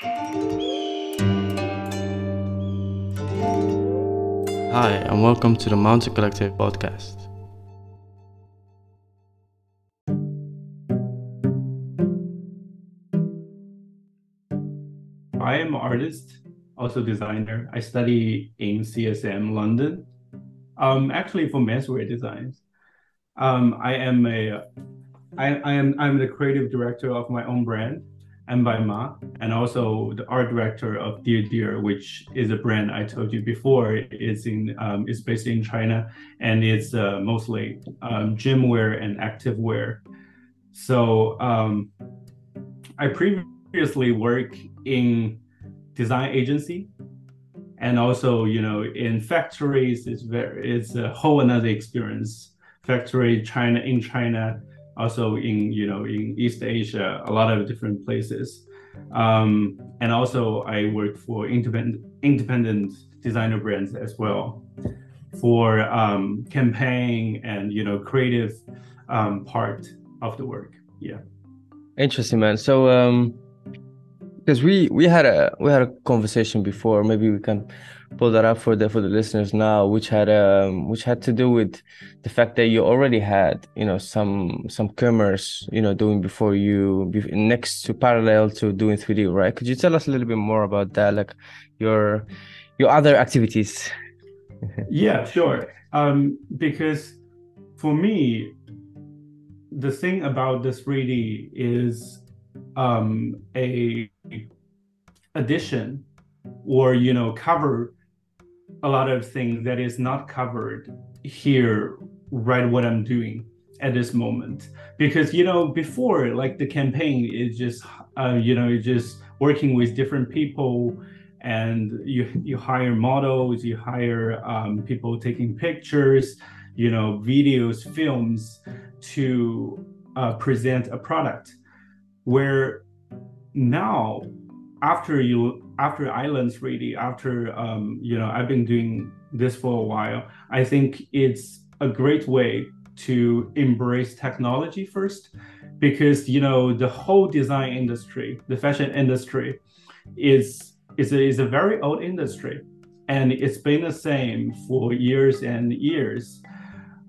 Hi, and welcome to the Mountain Collective podcast. I am an artist, also designer. I study in CSM London. Um, actually, for menswear designs. Um, I am a, I, I am I'm the creative director of my own brand, by Ma, and also the art director of Dear Dear, which is a brand I told you before. It's in um, based in China, and it's uh, mostly um, gym wear and active wear. So um, I previously work in design agency and also you know in factories it's very it's a whole another experience factory china in china also in you know in east asia a lot of different places. Um, and also i work for independent independent designer brands as well for um, campaign and you know creative um, part of the work. Yeah. Interesting man. So um because we we had a we had a conversation before. Maybe we can pull that up for the for the listeners now which had um which had to do with the fact that you already had you know some some commerce you know doing before you next to parallel to doing 3d right? Could you tell us a little bit more about that like your your other activities? Yeah sure. Um because for me the thing about this 3d is um a addition or you know cover a lot of things that is not covered here right what i'm doing at this moment. Because you know before like the campaign is just uh, you know just working with different people and you you hire models you hire um, people taking pictures you know videos films to uh, present a product. Where now after you after islands really after um, you know i've been doing this for a while i think it's a great way to embrace technology first because you know the whole design industry the fashion industry is is a, is a very old industry. And it's been the same for years and years.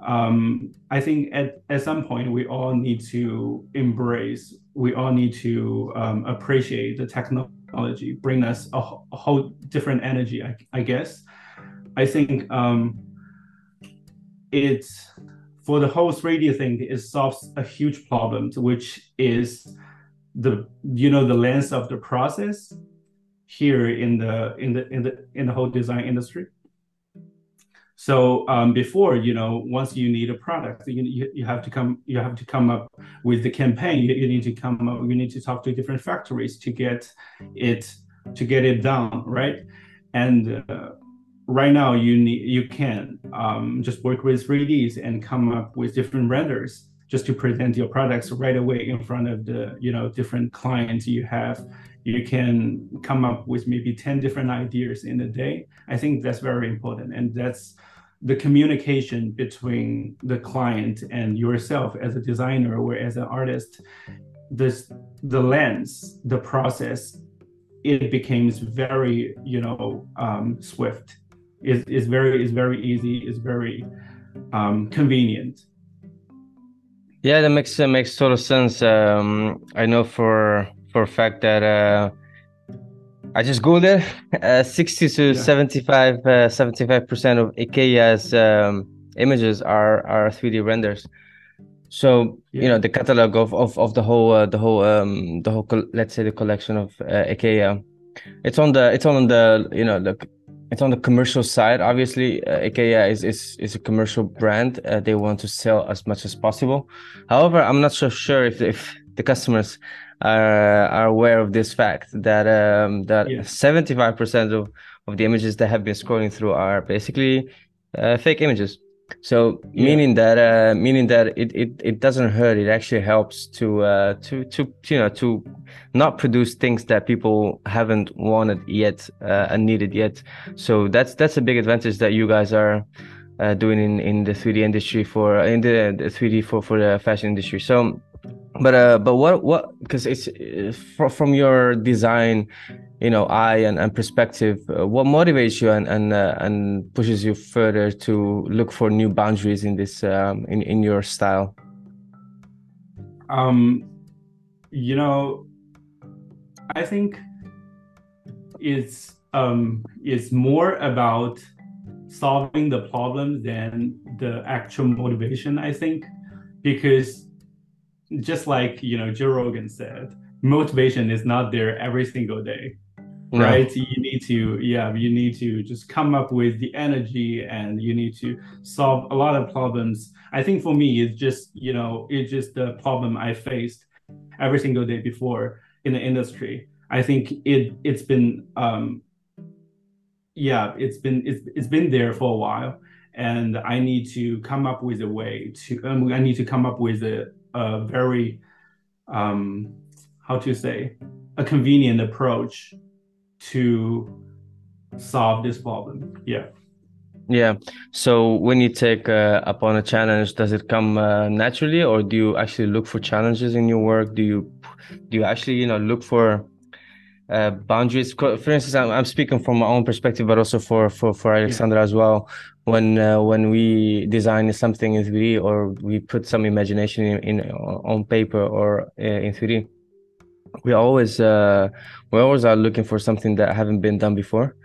Um, i think at, at some point we all need to embrace we all need to um, appreciate the technology technology bring us a, a whole different energy I, I guess. I think um, it's for the whole 3d thing it solves a huge problem which is the you know the length of the process here in the in the in the in the whole design industry so um, before, you know, once you need a product, you, you, have to come you have to come up with the campaign. You, you need to come up. You need to talk to different factories to get it to get it done, right? And uh, right now, you need you can um, just work with 3ds and come up with different renders just to present your products right away in front of the you know different clients you have. You can come up with maybe 10 different ideas in a day. I think that's very important and that's the communication between the client and yourself as a designer or as an artist. This the lens the process it becomes very you know um, swift. Is very is very easy. Is very um, convenient yeah that makes uh, makes total sense um, i know for for a fact that uh, I just go there. Uh, 60 to yeah. 75 uh, 75% of IKEA's um, images are are 3D renders. So yeah. you know the catalog of of, of the whole uh, the whole um, the whole let's say the collection of uh, IKEA. It's on the it's on the you know the it's on the commercial side. Obviously, uh, IKEA is is is a commercial brand. Uh, they want to sell as much as possible. However, I'm not so sure if if the customers are, are aware of this fact that um, that 75% of, of the images that have been scrolling through are basically uh, fake images. So yeah. meaning that uh, meaning that it, it it doesn't hurt. It actually helps to uh, to to you know to not produce things that people haven't wanted yet uh, and needed yet. So that's that's a big advantage that you guys are uh, doing in in the 3D industry for in the, the 3D for for the fashion industry. So but uh but what what because it's uh, fr- from your design you know eye and, and perspective uh, what motivates you and and uh, and pushes you further to look for new boundaries in this um in in your style? Um you know i think it's um it's more about solving the problem than the actual motivation i think because just like you know joe rogan said motivation is not there every single day Right? You need to yeah you need to just come up with the energy and you need to solve a lot of problems. I think for me it's just you know it's just the problem i faced every single day before in the industry. I think it it's been um yeah it's been it's, it's been there for a while. And i need to come up with a way to um, i need to come up with a, a very um how to say a convenient approach to solve this problem. Yeah. Yeah. So when you take uh, upon a challenge does it come uh, naturally or do you actually look for challenges in your work? Do you do you actually you know look for uh, boundaries? For instance I'm, I'm speaking from my own perspective but also for for for alexandra as well. When uh, when we design something in 3d or we put some imagination in, in on paper or uh, in 3d we always uh we always are looking for something that haven't been done before.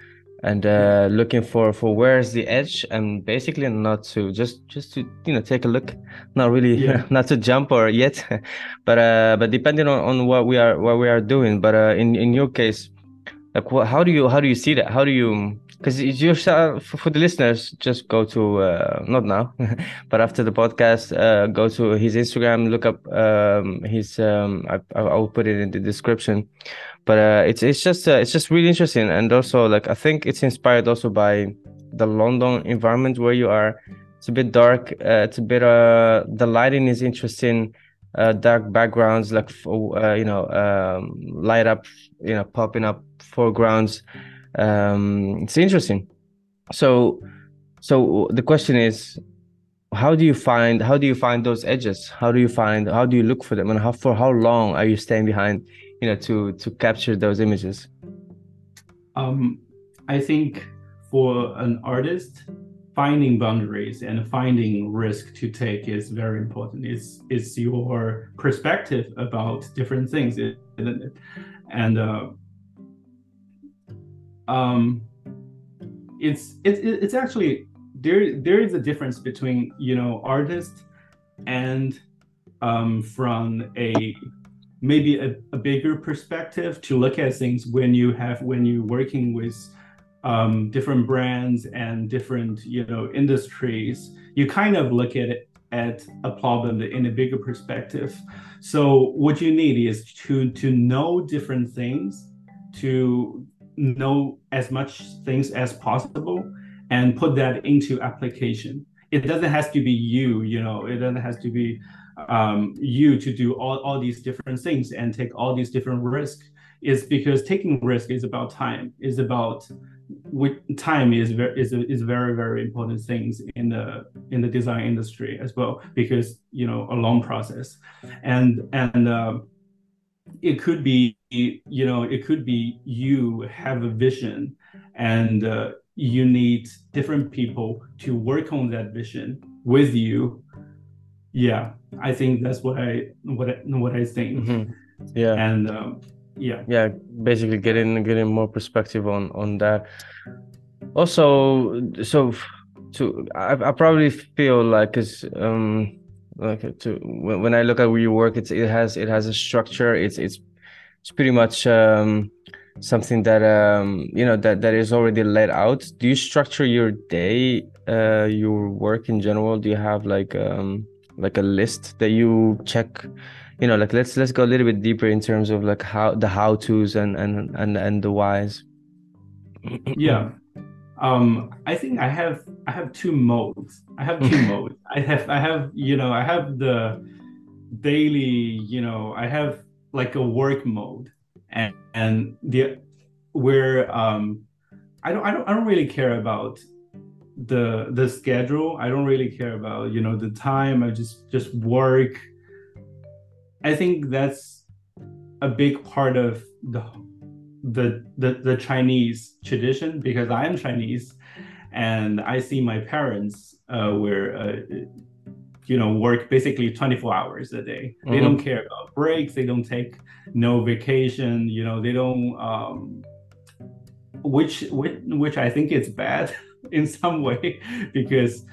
And uh looking for for where's the edge and basically not to just just to you know take a look. Not really Yeah. not to jump or yet. But uh but depending on, on what we are what we are doing. But uh in in your case like what how do you how do you see that? How do you because you're for the listeners just go to uh not now but after the podcast uh go to his instagram look up um his um i i will put it in the description. But uh it's it's just uh, it's just really interesting. And also like i think it's inspired also by the london environment where you are. It's a bit dark uh, it's a bit uh the lighting is interesting uh dark backgrounds like uh, you know um light up you know popping up foregrounds. Um it's interesting. So so the question is how do you find how do you find those edges? How do you find how do you look for them? And how for how long are you staying behind you know to to capture those images? Um i think for an artist finding boundaries and finding risk to take is very important. It's it's your perspective about different things and uh, um it's it's it's actually there there is a difference between you know artist and um from a maybe a, a bigger perspective to look at things when you have when you're working with um, different brands and different you know industries you kind of look at it at a problem in a bigger perspective. So what you need is to to know different things to know as much things as possible and put that into application. It doesn't have to be you you know it doesn't have to be um, you to do all, all these different things and take all these different risks is because taking risk is about time. Is about with time is very is is very very important things in the in the design industry as well because you know a long process. And and uh, it could be you know it could be you have a vision and uh, you need different people to work on that vision with you. Yeah i think that's what i what I, what i think. Mhm. yeah. And um, yeah. Yeah basically getting getting more perspective on on that. Also so to i, I probably feel like because um like to when, when i look at where you work it's it has it has a structure. It's it's it's pretty much um something that um you know that that is already laid out. Do you structure your day uh your work in general? Do you have like um like a list that you check? You know like let's let's go a little bit deeper in terms of like how the how to's and and and and the whys. Yeah. Um i think i have i have two modes. I have two modes. I have i have you know i have the daily you know i have like a work mode. And and the where um i don't i don't i don't really care about the the schedule. I don't really care about you know the time. I just just work. I think that's a big part of the the the, the Chinese tradition because I am Chinese, and I see my parents uh. Uh, you know, work basically 24 hours a day. They mm-hmm. don't care about breaks. They don't take no vacation. You know, they don't um, which which which I think is bad in some way because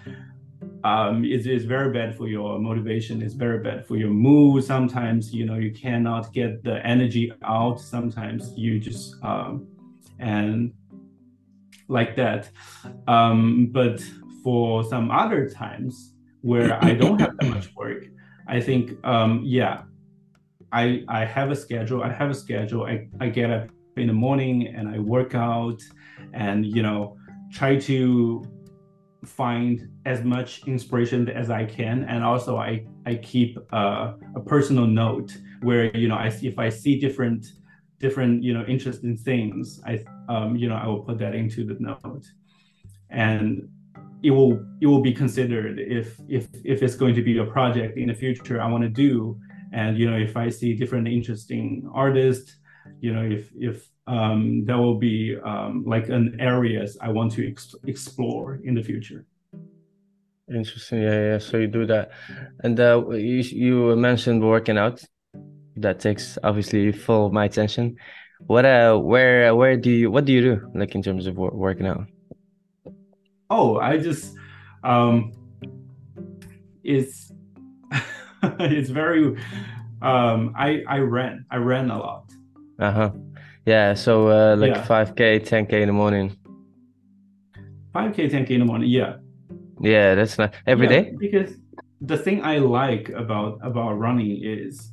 um, it's, it's very bad for your motivation. It's very bad for your mood. Sometimes you know you cannot get the energy out. Sometimes you just um, and like that. Um, but for some other times where I don't have that much work, I think um, yeah, I I have a schedule. I have a schedule. I, I get up in the morning and I work out and you know try to find as much inspiration as I can and also I I keep a, a personal note where you know I see if I see different different you know interesting things I um, you know I will put that into the note and it will it will be considered if if if it's going to be a project in the future I want to do and you know if I see different interesting artists you know if if um, that will be um, like an areas I want to ex- explore in the future. Interesting. Yeah, yeah. So you do that, and uh, you you mentioned working out. That takes obviously full of my attention. What uh, where where do you what do you do like in terms of working out? Oh, I just um, it's it's very um, I I ran I ran a lot uh huh. Yeah. So uh, like five k, ten k in the morning. Five k, ten k in the morning. Yeah. Yeah, that's not every yeah, day. Because the thing I like about about running is,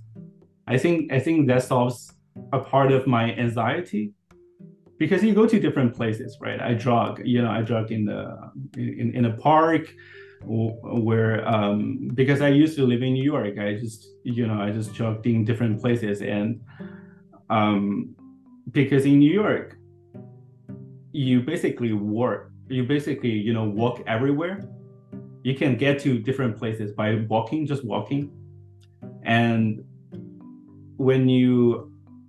I think I think that solves a part of my anxiety because you go to different places right? I jog you know i jog in the in, in a park where um because i used to live in new york i just you know i just jogged in different places. And um, because in New York, you basically work, you basically you know walk everywhere. You can get to different places by walking, just walking, and when you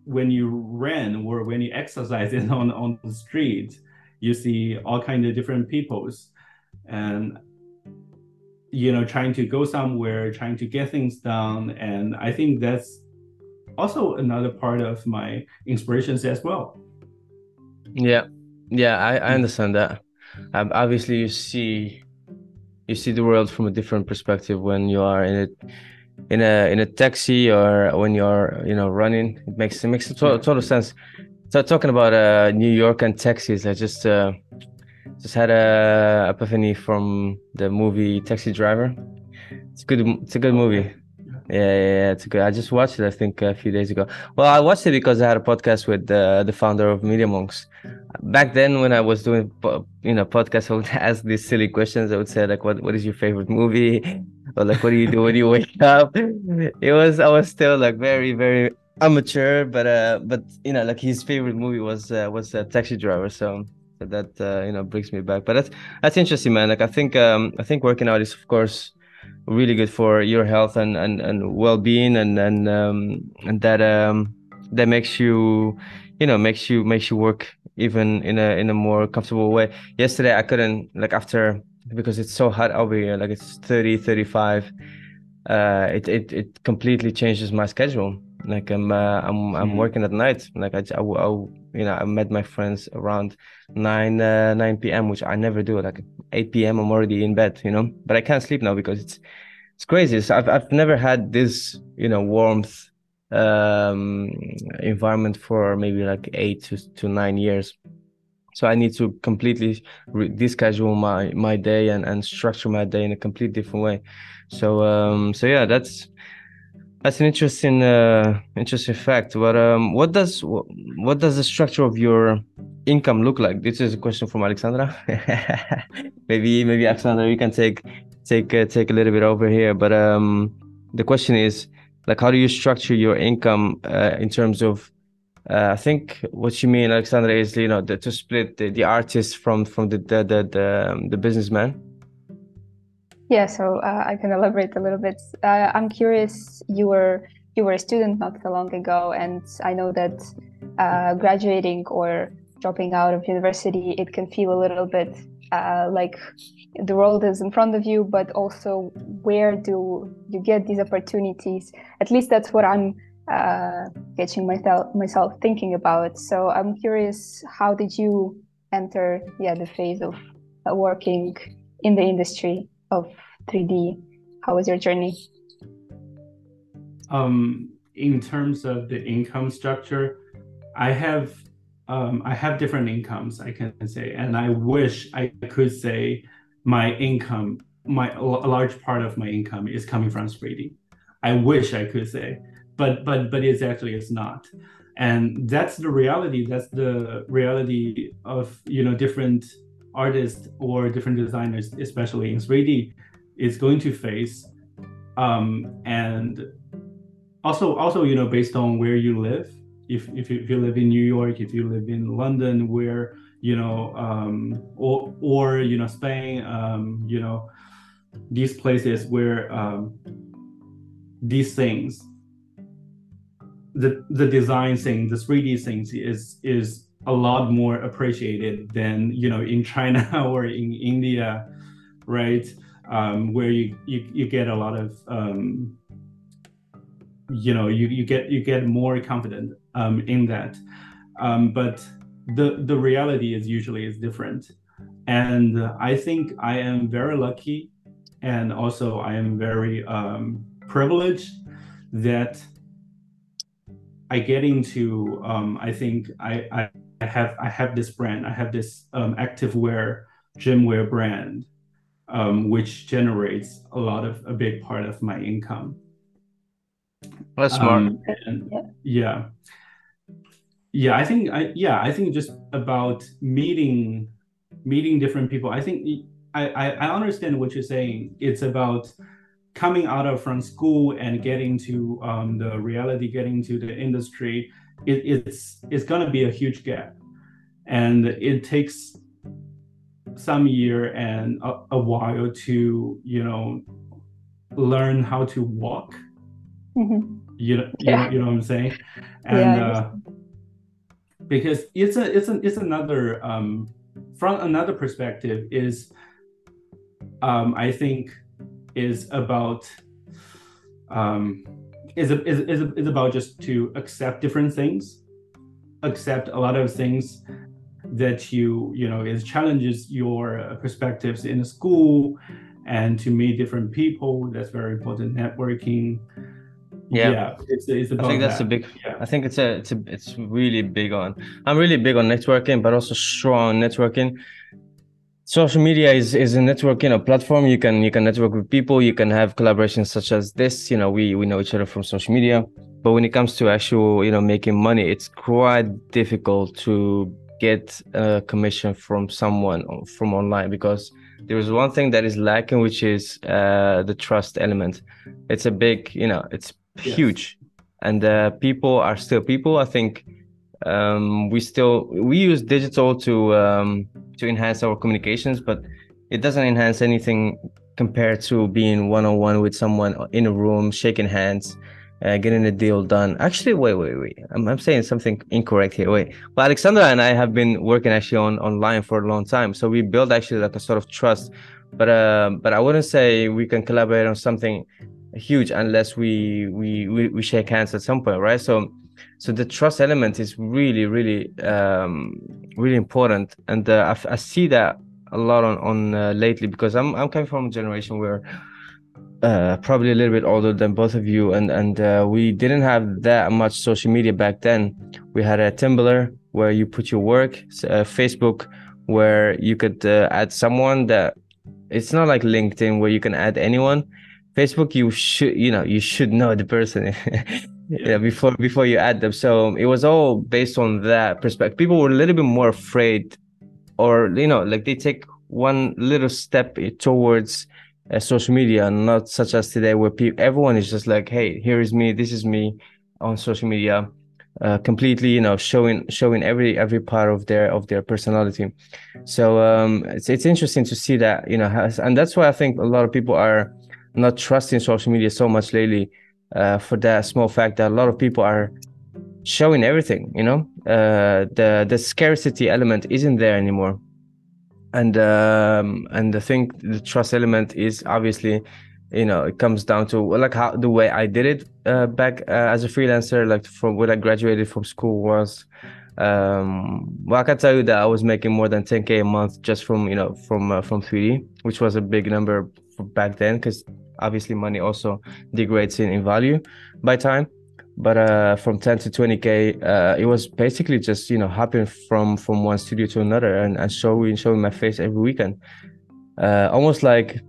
when you run or when you exercise on on the street, you see all kind of different peoples, and you know trying to go somewhere, trying to get things done, and I think that's also another part of my inspirations as well. Yeah, yeah, I, I understand that. Um, obviously, you see, you see the world from a different perspective when you are in a in a in a taxi or when you're you know running. It makes it makes a to- total sense. So talking about uh, New York and taxis, I just uh, just had a epiphany from the movie Taxi Driver. It's a good. It's a good movie. Yeah, yeah, yeah, it's good. I just watched it. I think a few days ago. Well, I watched it because I had a podcast with uh, the founder of Media Monks. Back then, when I was doing you know podcasts, I would ask these silly questions. I would say like, "What what is your favorite movie?" or like, "What do you do when you wake up?" It was I was still like very very amateur, but uh, but you know, like his favorite movie was uh, was uh, Taxi Driver. So that uh, you know brings me back. But that's that's interesting, man. Like I think um I think working out is of course really good for your health and and, and well-being and and um, and that um, that makes you you know makes you makes you work even in a in a more comfortable way. Yesterday i couldn't like after because it's so hot over here like it's 30 35 uh it it, it completely changes my schedule. Like i'm uh, i'm i'm mm-hmm. working at night. Like I, I, I, you know i met my friends around 9 uh, 9 p.m which i never do like 8 p.m i'm already in bed you know? But i can't sleep now because it's it's crazy. So i've, I've never had this you know warmth um environment for maybe like eight to, to nine years so i need to completely re- my my day and and structure my day in a completely different way so um so yeah that's that's an interesting, uh, interesting fact. But um, what does what does the structure of your income look like? This is a question from Alexandra. maybe maybe Alexandra, you can take take uh, take a little bit over here. But um, the question is like, how do you structure your income uh, in terms of? Uh, I think what you mean, Alexandra, is you know the, to split the, the artist from from the the the, the, um, the businessman. Yeah, so uh, I can elaborate a little bit. Uh, I'm curious. You were you were a student not so long ago, and I know that uh, graduating or dropping out of university, it can feel a little bit uh, like the world is in front of you, but also where do you get these opportunities? At least that's what I'm uh, getting myself myself thinking about. So I'm curious, how did you enter yeah the phase of uh, working in the industry of 3D? How was your journey? Um, in terms of the income structure, I have um, I have different incomes, I can say, and I wish I could say my income, my a large part of my income is coming from 3D. I wish I could say, but but but it's actually it's not, and that's the reality. That's the reality of you know different artists or different designers, especially in 3D, is going to face, um, and also also you know based on where you live if, if, you, live in New York, if you live in London, where you know, um, or or you know, Spain, um, you know, these places where um, these things, the the design thing, the 3D things is is a lot more appreciated than you know in China or in India, right? Um, where you, you you get a lot of um, you know you, you get you get more confident um, in that. Um, but the the reality is usually is different. And i think i am very lucky and also i am very um, privileged that i get into um, i think I, I have i have this brand. I have this um, active wear gym wear brand um, which generates a lot of a big part of my income that's smart. Um, and, yeah. Yeah, I think I yeah, I think just about meeting meeting different people. I think I, I, I understand what you're saying. It's about coming out of from school and getting to um, the reality, getting to the industry. It, it's it's gonna be a huge gap, and it takes some year and a, a while to you know learn how to walk Mm-hmm. You know, yeah. you know, you know what I'm saying? And yeah, uh, because it's a it's a it's another um, from another perspective is um, I think is about um, is, is, is, is about just to accept different things, accept a lot of things that you you know it challenges your perspectives in school and to meet different people. That's very important. Networking yeah, yeah it's, it's i think that's that. a big yeah. i think it's a it's a it's really big on i'm really big on networking but also strong networking. Social media is is a networking you know, platform. You can you can network with people. You can have collaborations such as this. You know we we know each other from social media. But when it comes to actual you know making money it's quite difficult to get a commission from someone from online because there is one thing that is lacking which is uh, the trust element. It's a big you know it's huge. And uh, people are still people i think um, we still we use digital to um, to enhance our communications but it doesn't enhance anything compared to being one-on-one with someone in a room shaking hands uh, getting a deal done. Actually wait wait wait. I'm, I'm saying something incorrect here. Wait. Well alexandra and i have been working actually on online for a long time so we build actually like a sort of trust. But uh, but i wouldn't say we can collaborate on something huge unless we, we we we shake hands at some point right so so the trust element is really really um really important and uh, I, I see that a lot on on uh, lately because i'm i'm coming from a generation where uh, probably a little bit older than both of you, and and uh, we didn't have that much social media back then. We had a Tumblr where you put your work, uh, Facebook where you could uh, add someone that it's not like LinkedIn where you can add anyone. Facebook, you should, you know, you should know the person yeah. before before you add them. So it was all based on that perspective. People were a little bit more afraid, or you know, like they take one little step towards uh, social media, not such as today where people, everyone is just like, hey, here is me, this is me on social media. Uh, completely you know showing showing every every part of their of their personality so um it's, it's interesting to see that you know has, and that's why i think a lot of people are not trusting social media so much lately uh, for that small fact that a lot of people are showing everything you know? Uh, the the scarcity element isn't there anymore. And um and the thing the trust element is obviously you know it comes down to like how the way i did it uh, back uh, as a freelancer like from when i graduated from school was um well i can tell you that i was making more than 10k a month just from you know from uh, from 3d which was a big number back then because obviously money also degrades in, in value by time. But uh, from 10 to 20k uh, it was basically just you know hopping from from one studio to another and, and showing showing my face every weekend. Uh, almost like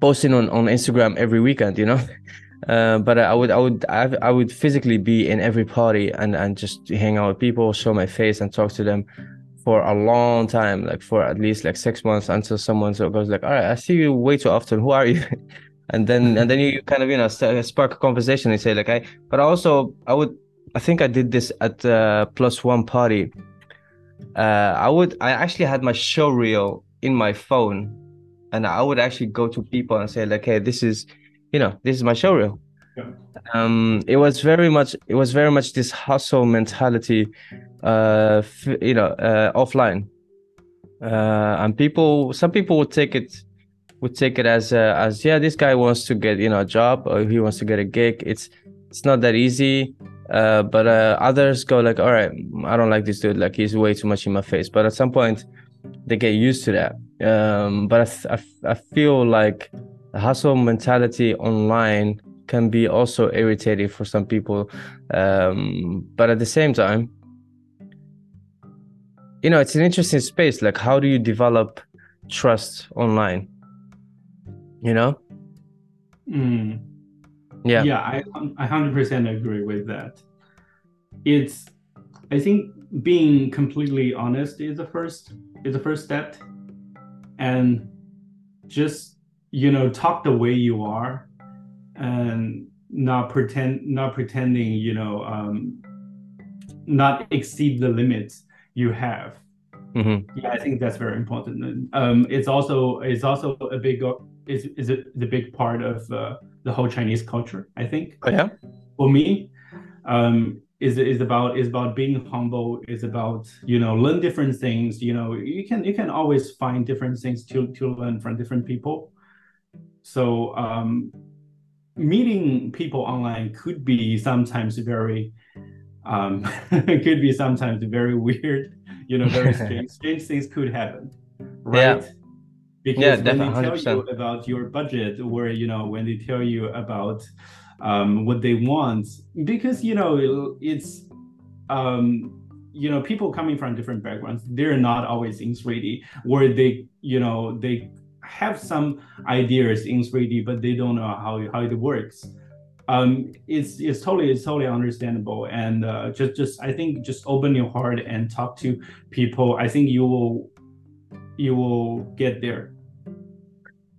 posting on, on instagram every weekend you know uh, but i would i would I, would physically be in every party and and just hang out with people show my face and talk to them for a long time like for at least like six months until someone goes like all right i see you way too often who are you and then and then you kind of you know spark a conversation and say like I but also I would I think I did this at uh, plus one party. Uh, I would I actually had my show reel in my phone, and I would actually go to people and say like, hey, this is, you know, this is my show reel. Yeah. Um, it was very much it was very much this hustle mentality, uh, you know, uh, offline, uh, and people some people would take it would take it as uh, as yeah this guy wants to get you know a job or he wants to get a gig. It's it's not that easy. Uh, but uh, others go like all right i don't like this dude. Like he's way too much in my face. But at some point they get used to that. Um, but I, I, I feel like hustle mentality online can be also irritating for some people um, but at the same time you know it's an interesting space like how do you develop trust online? You know? Mm. yeah. Yeah i i 100% agree with that. It's i think being completely honest is the first is the first step and just you know talk the way you are and not pretend not pretending you know um not exceed the limits you have mm-hmm. yeah i think that's very important um it's also it's also a big is is it the big part of uh, the whole Chinese culture. I think. Oh yeah. For me, um, is is about is about being humble. Is about you know learn different things. You know you can you can always find different things to to learn from different people. So um, meeting people online could be sometimes very um, could be sometimes very weird. You know, very strange, strange things could happen. Right. Yeah because yeah, when they tell 100%. you about your budget or you know when they tell you about um, what they want because you know it's um, you know people coming from different backgrounds they're not always in 3d or they you know they have some ideas in 3d but they don't know how, how it works um, it's it's totally it's totally understandable and uh, just just i think just open your heart and talk to people i think you will you will get there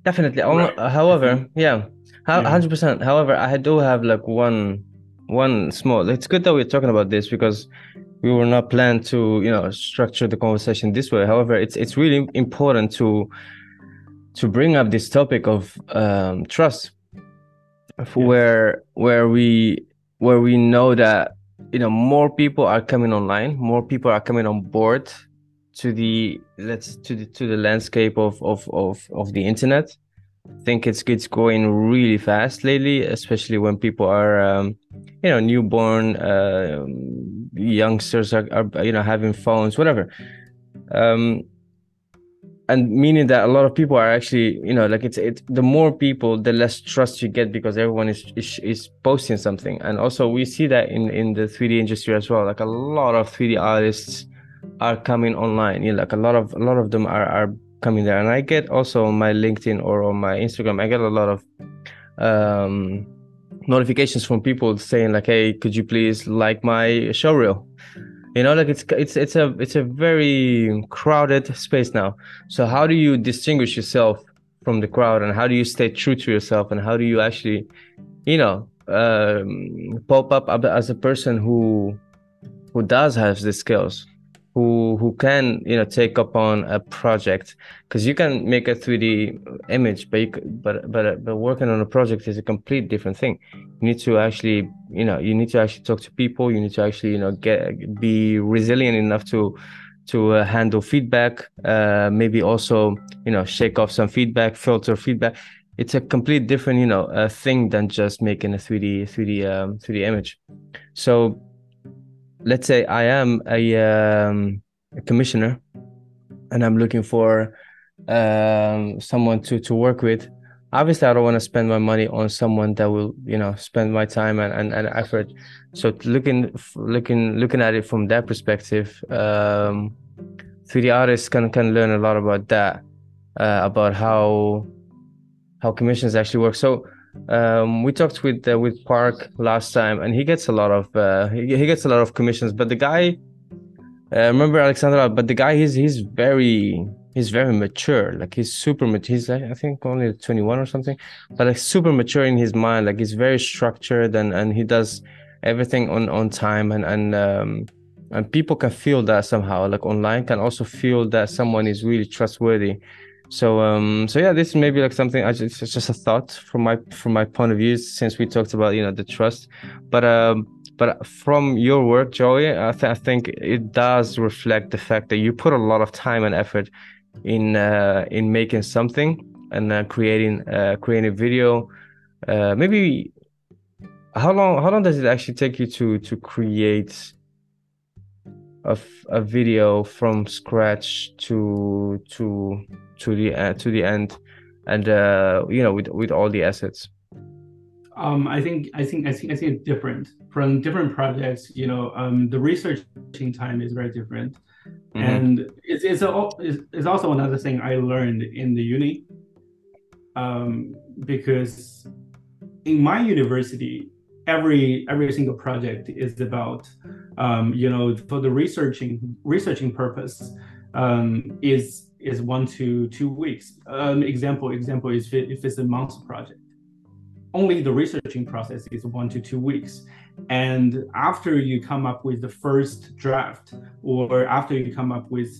definitely right. however yeah hundred percent. However, I do have like one one small. It's good that we're talking about this because we were not planned to you know structure the conversation this way. However, it's it's really important to to bring up this topic of um, trust, yes. where where we where we know that you know more people are coming online, more people are coming on board to the let's to the to the landscape of of of, of the internet. I think it's it's going really fast lately, especially when people are, um, you know, newborn uh, youngsters are, are, you know having phones, whatever, um, and meaning that a lot of people are actually, you know, like it's it. The more people, the less trust you get because everyone is is, is posting something, and also we see that in in the 3D industry as well. Like a lot of 3D artists are coming online. You know, like a lot of a lot of them are are coming there and i get also on my linkedin or on my instagram i get a lot of um, notifications from people saying like hey could you please like my show reel you know like it's it's it's a it's a very crowded space now. So how do you distinguish yourself from the crowd and how do you stay true to yourself and how do you actually you know um, pop up as a person who who does have the skills who who can you know take up on a project because you can make a 3d image but you, but but but working on a project is a complete different thing. You need to actually you know you need to actually talk to people. You need to actually you know get be resilient enough to to uh, handle feedback uh, maybe also you know shake off some feedback filter feedback. It's a complete different you know uh, thing than just making a 3d 3d um, 3d image. So let's say I am a, um, a commissioner and I'm looking for um, someone to to work with. Obviously, I don't want to spend my money on someone that will, you know, spend my time and, and, and effort. So looking looking looking at it from that perspective, um, 3D artists can can learn a lot about that, uh, about how how commissions actually work. So um, we talked with uh, with Park last time, and he gets a lot of uh, he, he gets a lot of commissions. But the guy, uh, remember Alexandra? But the guy, he's he's very he's very mature. Like he's super mature. He's I think only twenty one or something, but like super mature in his mind. Like he's very structured and and he does everything on on time and and um, and people can feel that somehow. Like online can also feel that someone is really trustworthy so um so yeah this may be like something i just it's just a thought from my from my point of view since we talked about you know the trust. But um but from your work joey I, th- I think it does reflect the fact that you put a lot of time and effort in uh in making something and uh, creating uh creating a video. Uh maybe how long how long does it actually take you to to create a, a video from scratch to to to the uh, to the end and uh you know with with all the assets um i think i think i think i think it's different from different projects you know um the researching time is very different mm-hmm. and it's it's, a, it's it's also another thing i learned in the uni um because in my university every every single project is about um, you know for the researching researching purpose um, is is one to two weeks. Um, example example is if it's a month project, only the researching process is one to two weeks. And after you come up with the first draft, or after you come up with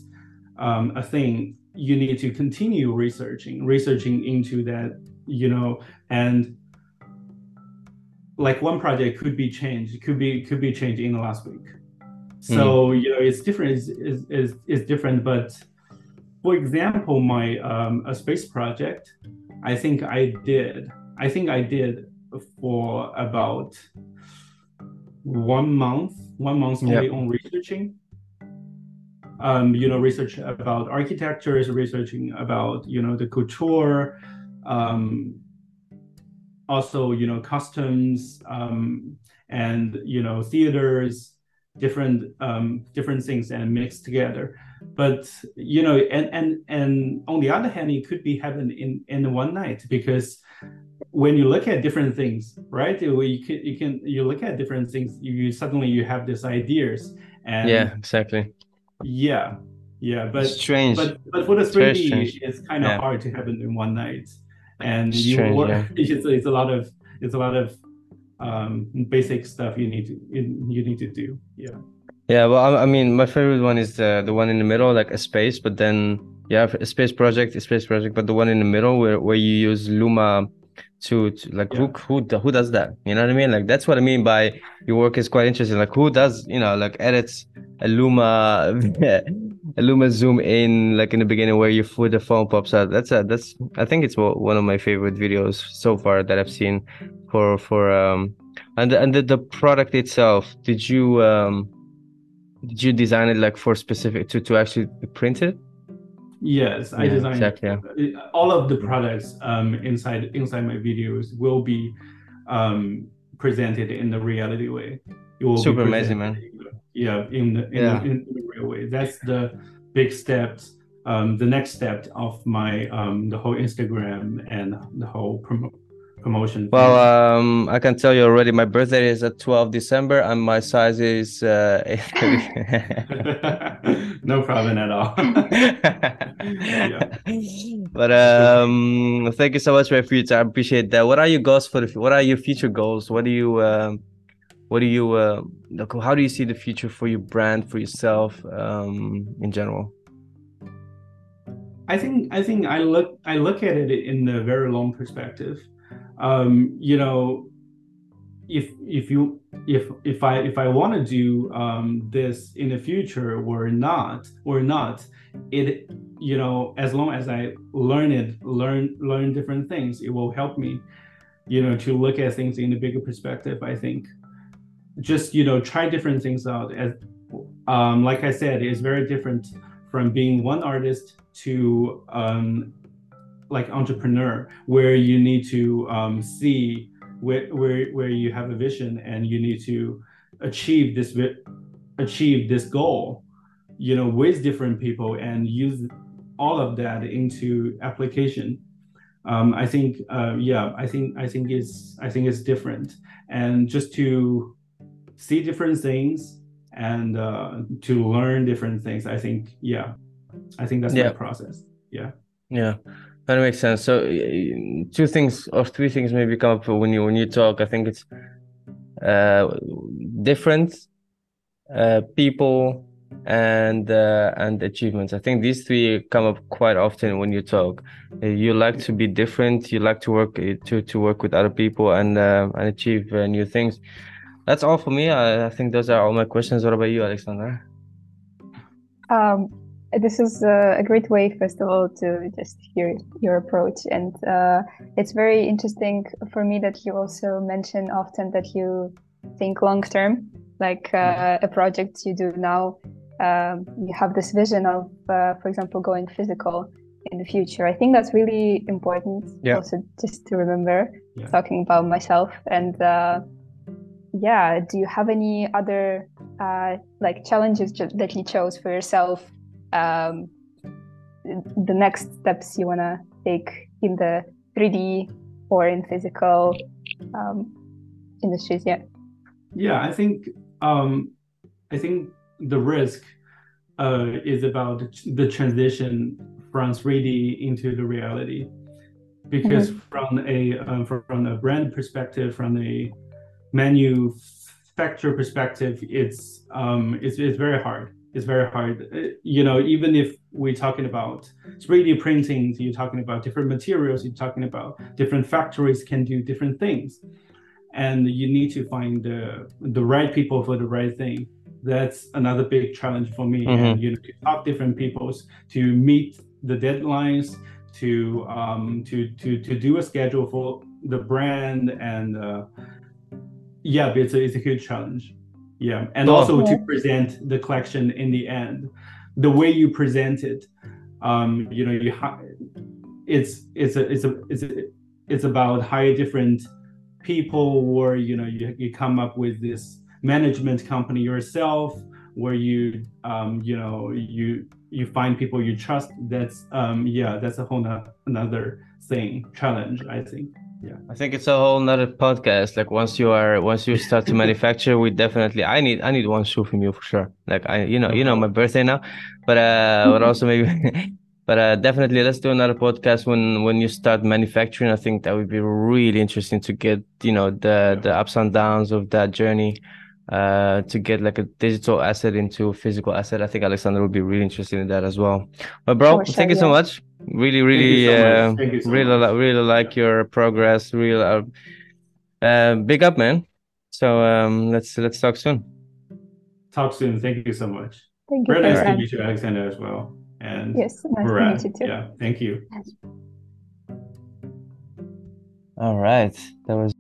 um, a thing, you need to continue researching, researching into that, you know, and like one project could be changed, could be could be changed in the last week. So mm. you know, it's different. Is is is different, but for example, my um, a space project, I think I did. I think I did for about one month. One month only yep. on researching. Um, you know, research about architectures, researching about you know the couture, um, also you know customs um, and you know theaters, different um, different things and mixed together. But you know and and and on the other hand it could be happened in in one night because when you look at different things right you can you can you look at different things you suddenly you have these ideas and yeah exactly. Yeah yeah but strange. but but for the 3d it's kind of yeah. hard to happen in one night and strange, you work yeah. it's, it's a lot of it's a lot of um basic stuff you need to you need to do yeah yeah, well, I, mean, my favorite one is the the one in the middle, like a space, but then yeah, a space project, a space project, but the one in the middle where, where you use Luma to, to like yeah. who who who does that? You know what I mean? Like that's what I mean by your work is quite interesting. Like who does you know like edits a Luma Luma zoom in like in the beginning where your foot the phone pops out. That's a that's I think it's one of my favorite videos so far that I've seen for for um and and the, the product itself. Did you um did you design it like for specific to to actually print it yes i yeah, designed exactly, yeah. all of the products um, inside inside my videos will be um, presented in the reality way it will super amazing man yeah in the in, yeah. The, in the real way that's the big steps um, the next step of my um, the whole instagram and the whole promo promotion? Well, um, I can tell you already. My birthday is at 12 December, and my size is uh, no problem at all. yeah. But um, thank you so much for your future. I appreciate that. What are your goals for the? What are your future goals? What do you um, what do you uh? How do you see the future for your brand, for yourself, um, in general? I think I think I look I look at it in the very long perspective. Um, you know, if if you if if I if I want to do um, this in the future or not or not, it you know as long as I learn it learn learn different things, it will help me, you know, to look at things in a bigger perspective. I think just you know try different things out. As um, like I said, it's very different from being one artist to um, like entrepreneur, where you need to um, see where, where where you have a vision and you need to achieve this achieve this goal, you know, with different people and use all of that into application. Um, I think, uh, yeah, I think I think it's I think it's different, and just to see different things and uh, to learn different things. I think, yeah, I think that's yeah. my process. Yeah. Yeah. That makes sense. So, two things or three things maybe come up when you when you talk. I think it's uh, different uh, people and uh, and achievements. I think these three come up quite often when you talk. You like to be different. You like to work to to work with other people and uh, and achieve uh, new things that's all for me. I, I, think those are all my questions. What about you, Alexandra? Um, this is a, a, great way, first of all, to just hear your approach. And uh, it's very interesting for me that you also mention often that you think long term, like uh, mm-hmm. a project you do now. Um, you have this vision of, uh, for example, going physical in the future. I think that's really important. Yeah. Also, just to remember, yeah. talking about myself and uh, yeah do you have any other uh, like challenges that you chose for yourself um, the next steps you want to take in the 3d or in physical um, industries yeah yeah i think um, i think the risk uh, is about the transition from 3d into the reality because mm-hmm. from a um, from a brand perspective from a manufacturer perspective, it's um, it's, it's very hard. It's very hard. Uh, you know, even if we're talking about 3D printing, you're talking about different materials, you're talking about different factories can do different things, and you need to find the the right people for the right thing. That's another big challenge for me. Mm-hmm. And you know, to talk different peoples to meet the deadlines, to um, to to to do a schedule for the brand and uh, yeah, it's a, it's a huge challenge. Yeah, and oh. also to present the collection in the end, the way you present it, um, you know, you ha- it's it's a it's a it's a, it's about hire different people, or you know, you you come up with this management company yourself, where you um, you know you you find people you trust. That's um, yeah, that's a whole no- another thing challenge, I think yeah. I think it's a whole nother podcast. Like once you are once you start to manufacture we definitely i need i need one shoe from you for sure. Like i you know you know my birthday now. But uh but also maybe but uh definitely let's do another podcast when when you start manufacturing. I think that would be really interesting to get you know the the ups and downs of that journey uh, to get like a digital asset into a physical asset. I think Alexander would be really interested in that as well. But bro, sure, thank you yeah. so much. Really, really, so uh, so really, much. really like your progress. Real, uh, uh, big up, man. So um, let's let's talk soon. Talk soon. Thank you so much. Thank you. Very nice to meet you, Alexander, as well. And yes, nice to meet you too. Yeah, thank you. All right, that was.